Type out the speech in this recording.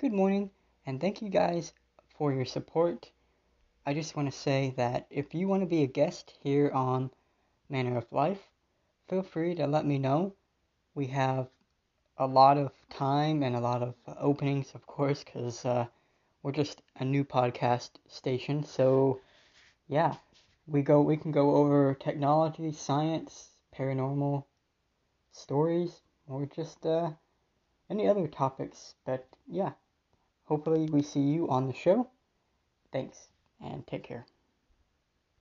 good morning, and thank you guys for your support. I just want to say that if you want to be a guest here on Manner of Life, feel free to let me know. We have a lot of time and a lot of openings, of course, because uh, we're just a new podcast station. So, yeah, we go. We can go over technology, science, paranormal stories, or just uh, any other topics. But yeah, hopefully we see you on the show. Thanks and take care.